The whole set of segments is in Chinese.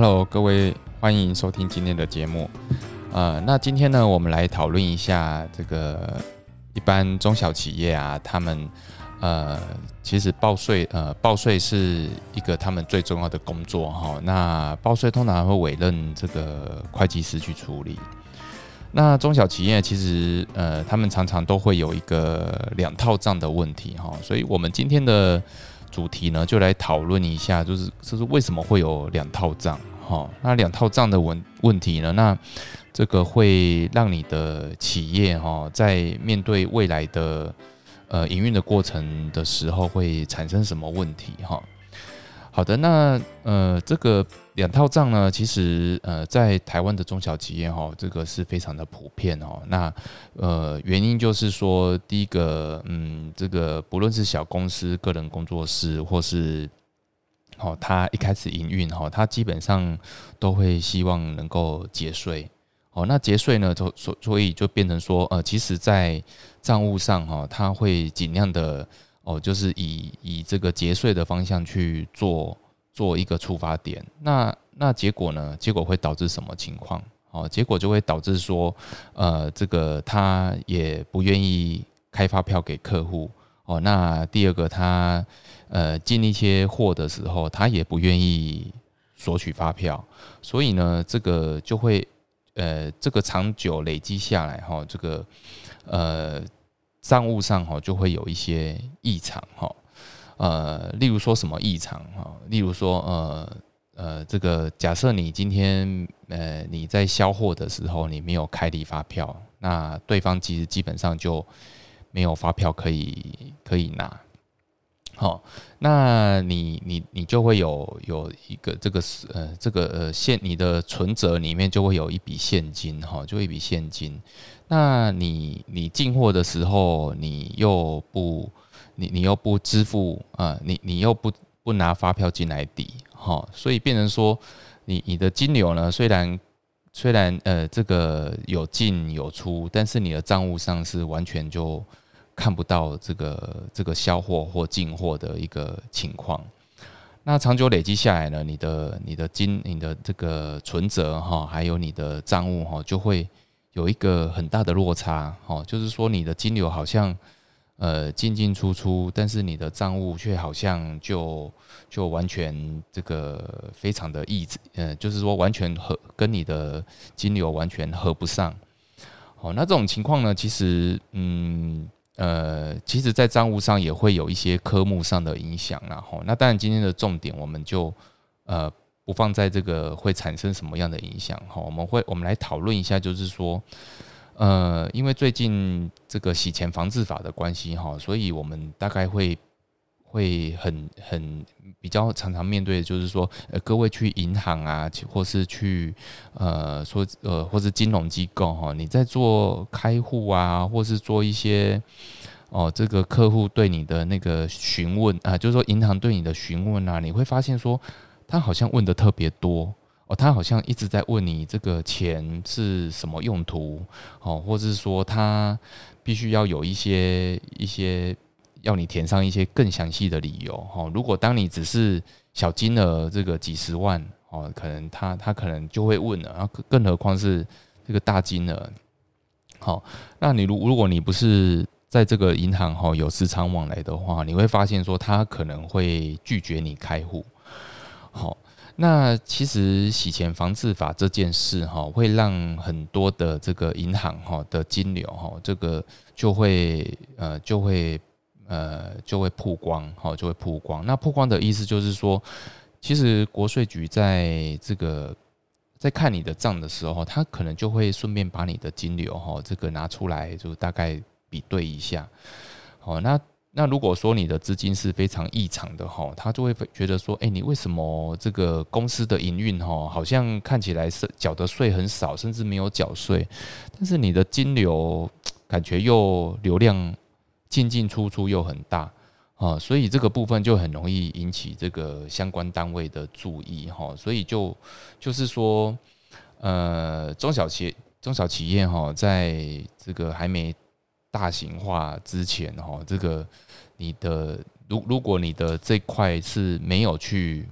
Hello，各位，欢迎收听今天的节目。呃，那今天呢，我们来讨论一下这个一般中小企业啊，他们呃，其实报税呃，报税是一个他们最重要的工作哈。那报税通常会委任这个会计师去处理。那中小企业其实呃，他们常常都会有一个两套账的问题哈。所以我们今天的。主题呢，就来讨论一下，就是就是为什么会有两套账？哈，那两套账的问问题呢？那这个会让你的企业哈，在面对未来的呃营运的过程的时候，会产生什么问题？哈。好的，那呃，这个两套账呢，其实呃，在台湾的中小企业哈，这个是非常的普遍哦。那呃，原因就是说，第一个，嗯，这个不论是小公司、个人工作室，或是哦，他一开始营运哈，他基本上都会希望能够节税哦。那节税呢，就所所以就变成说，呃，其实在账务上哈，他会尽量的。哦，就是以以这个节税的方向去做做一个出发点，那那结果呢？结果会导致什么情况？哦，结果就会导致说，呃，这个他也不愿意开发票给客户。哦，那第二个他呃进一些货的时候，他也不愿意索取发票，所以呢，这个就会呃这个长久累积下来哈，这个呃。账务上哈就会有一些异常哈，呃，例如说什么异常哈，例如说呃呃，这个假设你今天呃你在销货的时候你没有开立发票，那对方其实基本上就没有发票可以可以拿，好，那你你你就会有有一个这个是呃这个呃现你的存折里面就会有一笔现金哈，就一笔现金。那你你进货的时候，你又不你你又不支付啊，你你又不不拿发票进来抵，哈，所以变成说，你你的金流呢，虽然虽然呃这个有进有出，但是你的账务上是完全就看不到这个这个销货或进货的一个情况。那长久累积下来呢，你的你的金你的这个存折哈，还有你的账务哈，就会。有一个很大的落差，哦，就是说你的金流好像呃进进出出，但是你的账务却好像就就完全这个非常的异，呃，就是说完全合跟你的金流完全合不上。哦，那这种情况呢，其实嗯呃，其实在账务上也会有一些科目上的影响，然后那当然今天的重点我们就呃。不放在这个会产生什么样的影响？哈，我们会我们来讨论一下，就是说，呃，因为最近这个洗钱防治法的关系，哈，所以我们大概会会很很比较常常面对的就是说，呃，各位去银行啊，或是去呃说呃或是金融机构哈，你在做开户啊，或是做一些哦这个客户对你的那个询问啊，就是说银行对你的询问啊，你会发现说。他好像问的特别多哦，他好像一直在问你这个钱是什么用途哦，或者是说他必须要有一些一些要你填上一些更详细的理由哈。如果当你只是小金额这个几十万哦，可能他他可能就会问了，然后更何况是这个大金额。好，那你如如果你不是在这个银行哈有时常往来的话，你会发现说他可能会拒绝你开户。好，那其实洗钱防治法这件事哈，会让很多的这个银行哈的金流哈，这个就会呃就会呃就会曝光哈，就会曝光。那曝光的意思就是说，其实国税局在这个在看你的账的时候，他可能就会顺便把你的金流哈这个拿出来，就大概比对一下。好，那。那如果说你的资金是非常异常的哈，他就会觉得说，哎，你为什么这个公司的营运哈，好像看起来是缴的税很少，甚至没有缴税，但是你的金流感觉又流量进进出出又很大啊，所以这个部分就很容易引起这个相关单位的注意哈，所以就就是说，呃，中小企中小企业哈，在这个还没。大型化之前，哈，这个你的如如果你的这块是没有去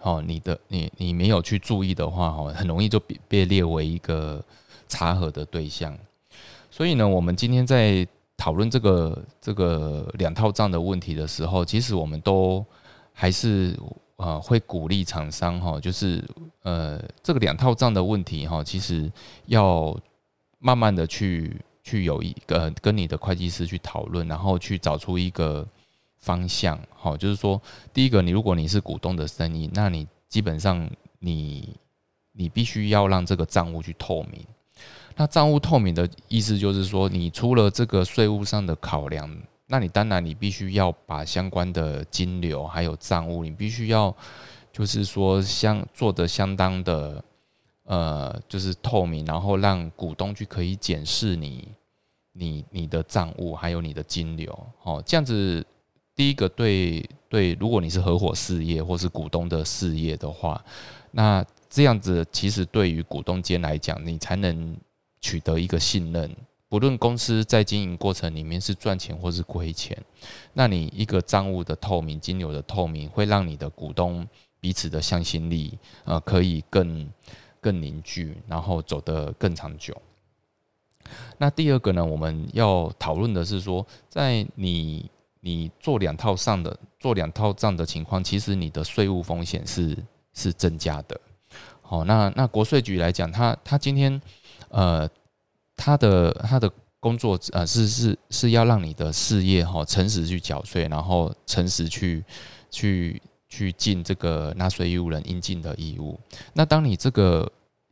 哦，你的你你没有去注意的话，哦，很容易就被被列为一个查核的对象。所以呢，我们今天在讨论这个这个两套账的问题的时候，其实我们都还是呃会鼓励厂商哈，就是呃这个两套账的问题哈，其实要慢慢的去去有一个跟你的会计师去讨论，然后去找出一个方向好，就是说第一个，你如果你是股东的生意，那你基本上你你必须要让这个账务去透明。那账务透明的意思就是说，你除了这个税务上的考量，那你当然你必须要把相关的金流还有账务，你必须要就是说相做的相当的呃，就是透明，然后让股东去可以检视你你你的账务还有你的金流，哦，这样子第一个对对，如果你是合伙事业或是股东的事业的话，那这样子其实对于股东间来讲，你才能。取得一个信任，不论公司在经营过程里面是赚钱或是亏钱，那你一个账务的透明、金流的透明，会让你的股东彼此的向心力，呃，可以更更凝聚，然后走得更长久。那第二个呢，我们要讨论的是说，在你你做两套上的做两套账的情况，其实你的税务风险是是增加的。好，那那国税局来讲，他他今天。呃，他的他的工作呃是是是要让你的事业哈诚实去缴税，然后诚实去去去尽这个纳税义务人应尽的义务。那当你这个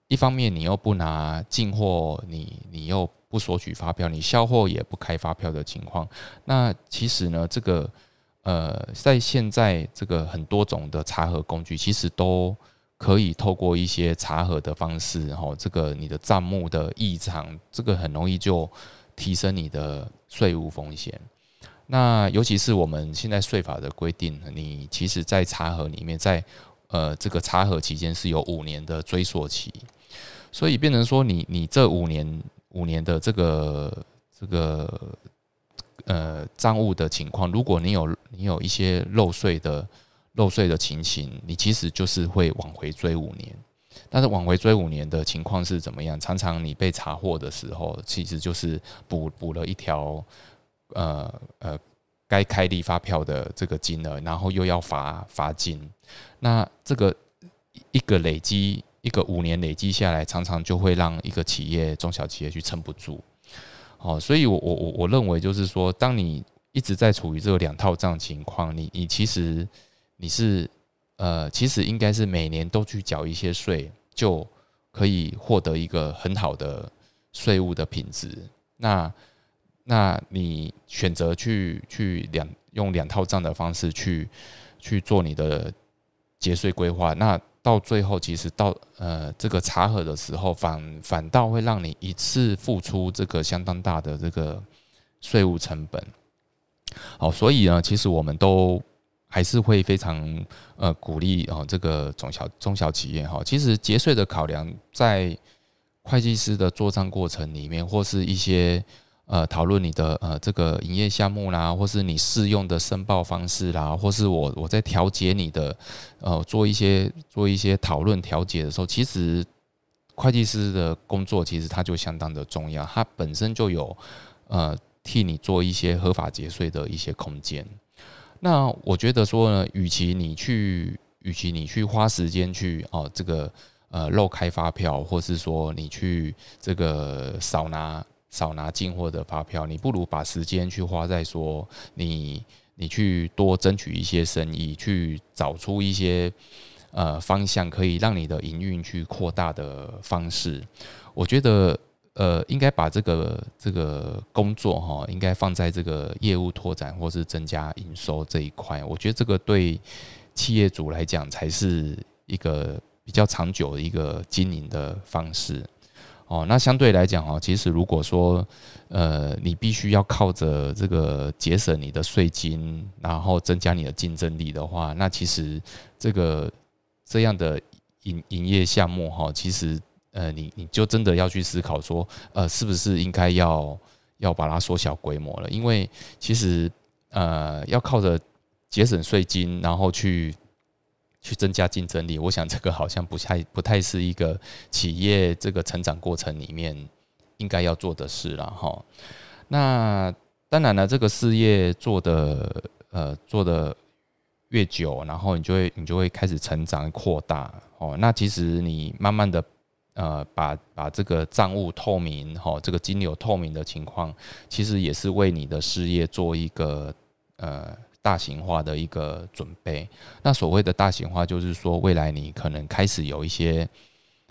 一方面你又不拿进货，你你又不索取发票，你销货也不开发票的情况，那其实呢，这个呃在现在这个很多种的查核工具，其实都。可以透过一些查核的方式，然后这个你的账目的异常，这个很容易就提升你的税务风险。那尤其是我们现在税法的规定，你其实在查核里面，在呃这个查核期间是有五年的追溯期，所以变成说你你这五年五年的这个这个呃账务的情况，如果你有你有一些漏税的。漏税的情形，你其实就是会往回追五年，但是往回追五年的情况是怎么样？常常你被查获的时候，其实就是补补了一条呃呃该开立发票的这个金额，然后又要罚罚金，那这个一个累积一个五年累积下来，常常就会让一个企业中小企业去撑不住。哦，所以我我我我认为就是说，当你一直在处于这个两套账情况，你你其实。你是呃，其实应该是每年都去缴一些税，就可以获得一个很好的税务的品质。那那你选择去去两用两套账的方式去去做你的节税规划，那到最后其实到呃这个查核的时候，反反倒会让你一次付出这个相当大的这个税务成本。好，所以呢，其实我们都。还是会非常呃鼓励哦，这个中小中小企业哈，其实节税的考量在会计师的做账过程里面，或是一些呃讨论你的呃这个营业项目啦，或是你适用的申报方式啦，或是我我在调节你的呃做一些做一些讨论调节的时候，其实会计师的工作其实它就相当的重要，它本身就有呃替你做一些合法节税的一些空间。那我觉得说呢，与其你去，与其你去花时间去哦，这个呃漏开发票，或是说你去这个少拿少拿进货的发票，你不如把时间去花在说你你去多争取一些生意，去找出一些呃方向，可以让你的营运去扩大的方式。我觉得。呃，应该把这个这个工作哈，应该放在这个业务拓展或是增加营收这一块。我觉得这个对企业主来讲才是一个比较长久的一个经营的方式。哦，那相对来讲哈，其实如果说呃，你必须要靠着这个节省你的税金，然后增加你的竞争力的话，那其实这个这样的营营业项目哈，其实。呃，你你就真的要去思考说，呃，是不是应该要要把它缩小规模了？因为其实呃，要靠着节省税金，然后去去增加竞争力。我想这个好像不太不太是一个企业这个成长过程里面应该要做的事了哈。那当然了，这个事业做的呃做的越久，然后你就会你就会开始成长扩大哦。那其实你慢慢的。呃，把把这个账务透明，哈，这个金流透明的情况，其实也是为你的事业做一个呃大型化的一个准备。那所谓的大型化，就是说未来你可能开始有一些。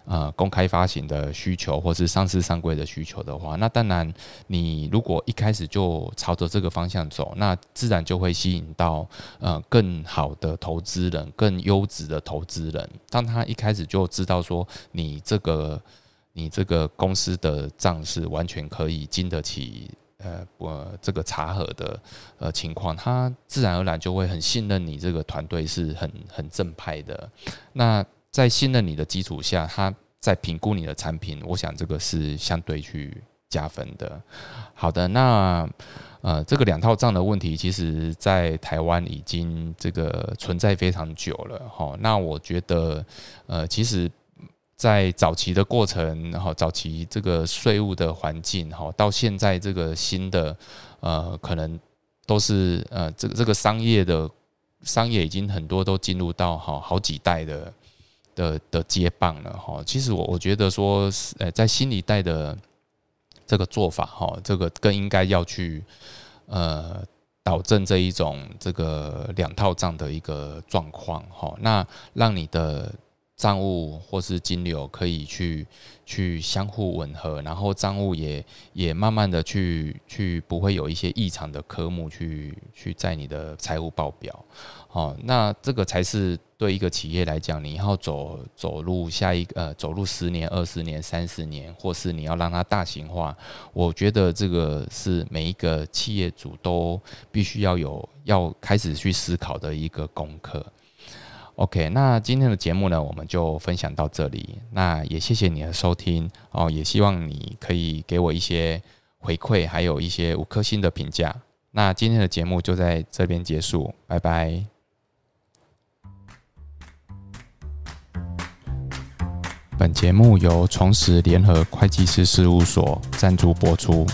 呃，公开发行的需求，或是上市上柜的需求的话，那当然，你如果一开始就朝着这个方向走，那自然就会吸引到呃更好的投资人，更优质的投资人。当他一开始就知道说你这个你这个公司的账是完全可以经得起呃我这个查核的呃情况，他自然而然就会很信任你这个团队是很很正派的。那在信任你的基础下，他在评估你的产品，我想这个是相对去加分的。好的，那呃，这个两套账的问题，其实在台湾已经这个存在非常久了哈。那我觉得，呃，其实，在早期的过程，然后早期这个税务的环境哈，到现在这个新的呃，可能都是呃，这个这个商业的商业已经很多都进入到哈好几代的。的的接棒了哈，其实我我觉得说，呃，在新一代的这个做法哈，这个更应该要去呃导正这一种这个两套账的一个状况哈，那让你的账务或是金流可以去去相互吻合，然后账务也也慢慢的去去不会有一些异常的科目去去在你的财务报表。哦，那这个才是对一个企业来讲，你要走走入下一个呃，走入十年、二十年、三十年，或是你要让它大型化，我觉得这个是每一个企业主都必须要有要开始去思考的一个功课。OK，那今天的节目呢，我们就分享到这里。那也谢谢你的收听哦，也希望你可以给我一些回馈，还有一些五颗星的评价。那今天的节目就在这边结束，拜拜。本节目由重实联合会计师事务所赞助播出。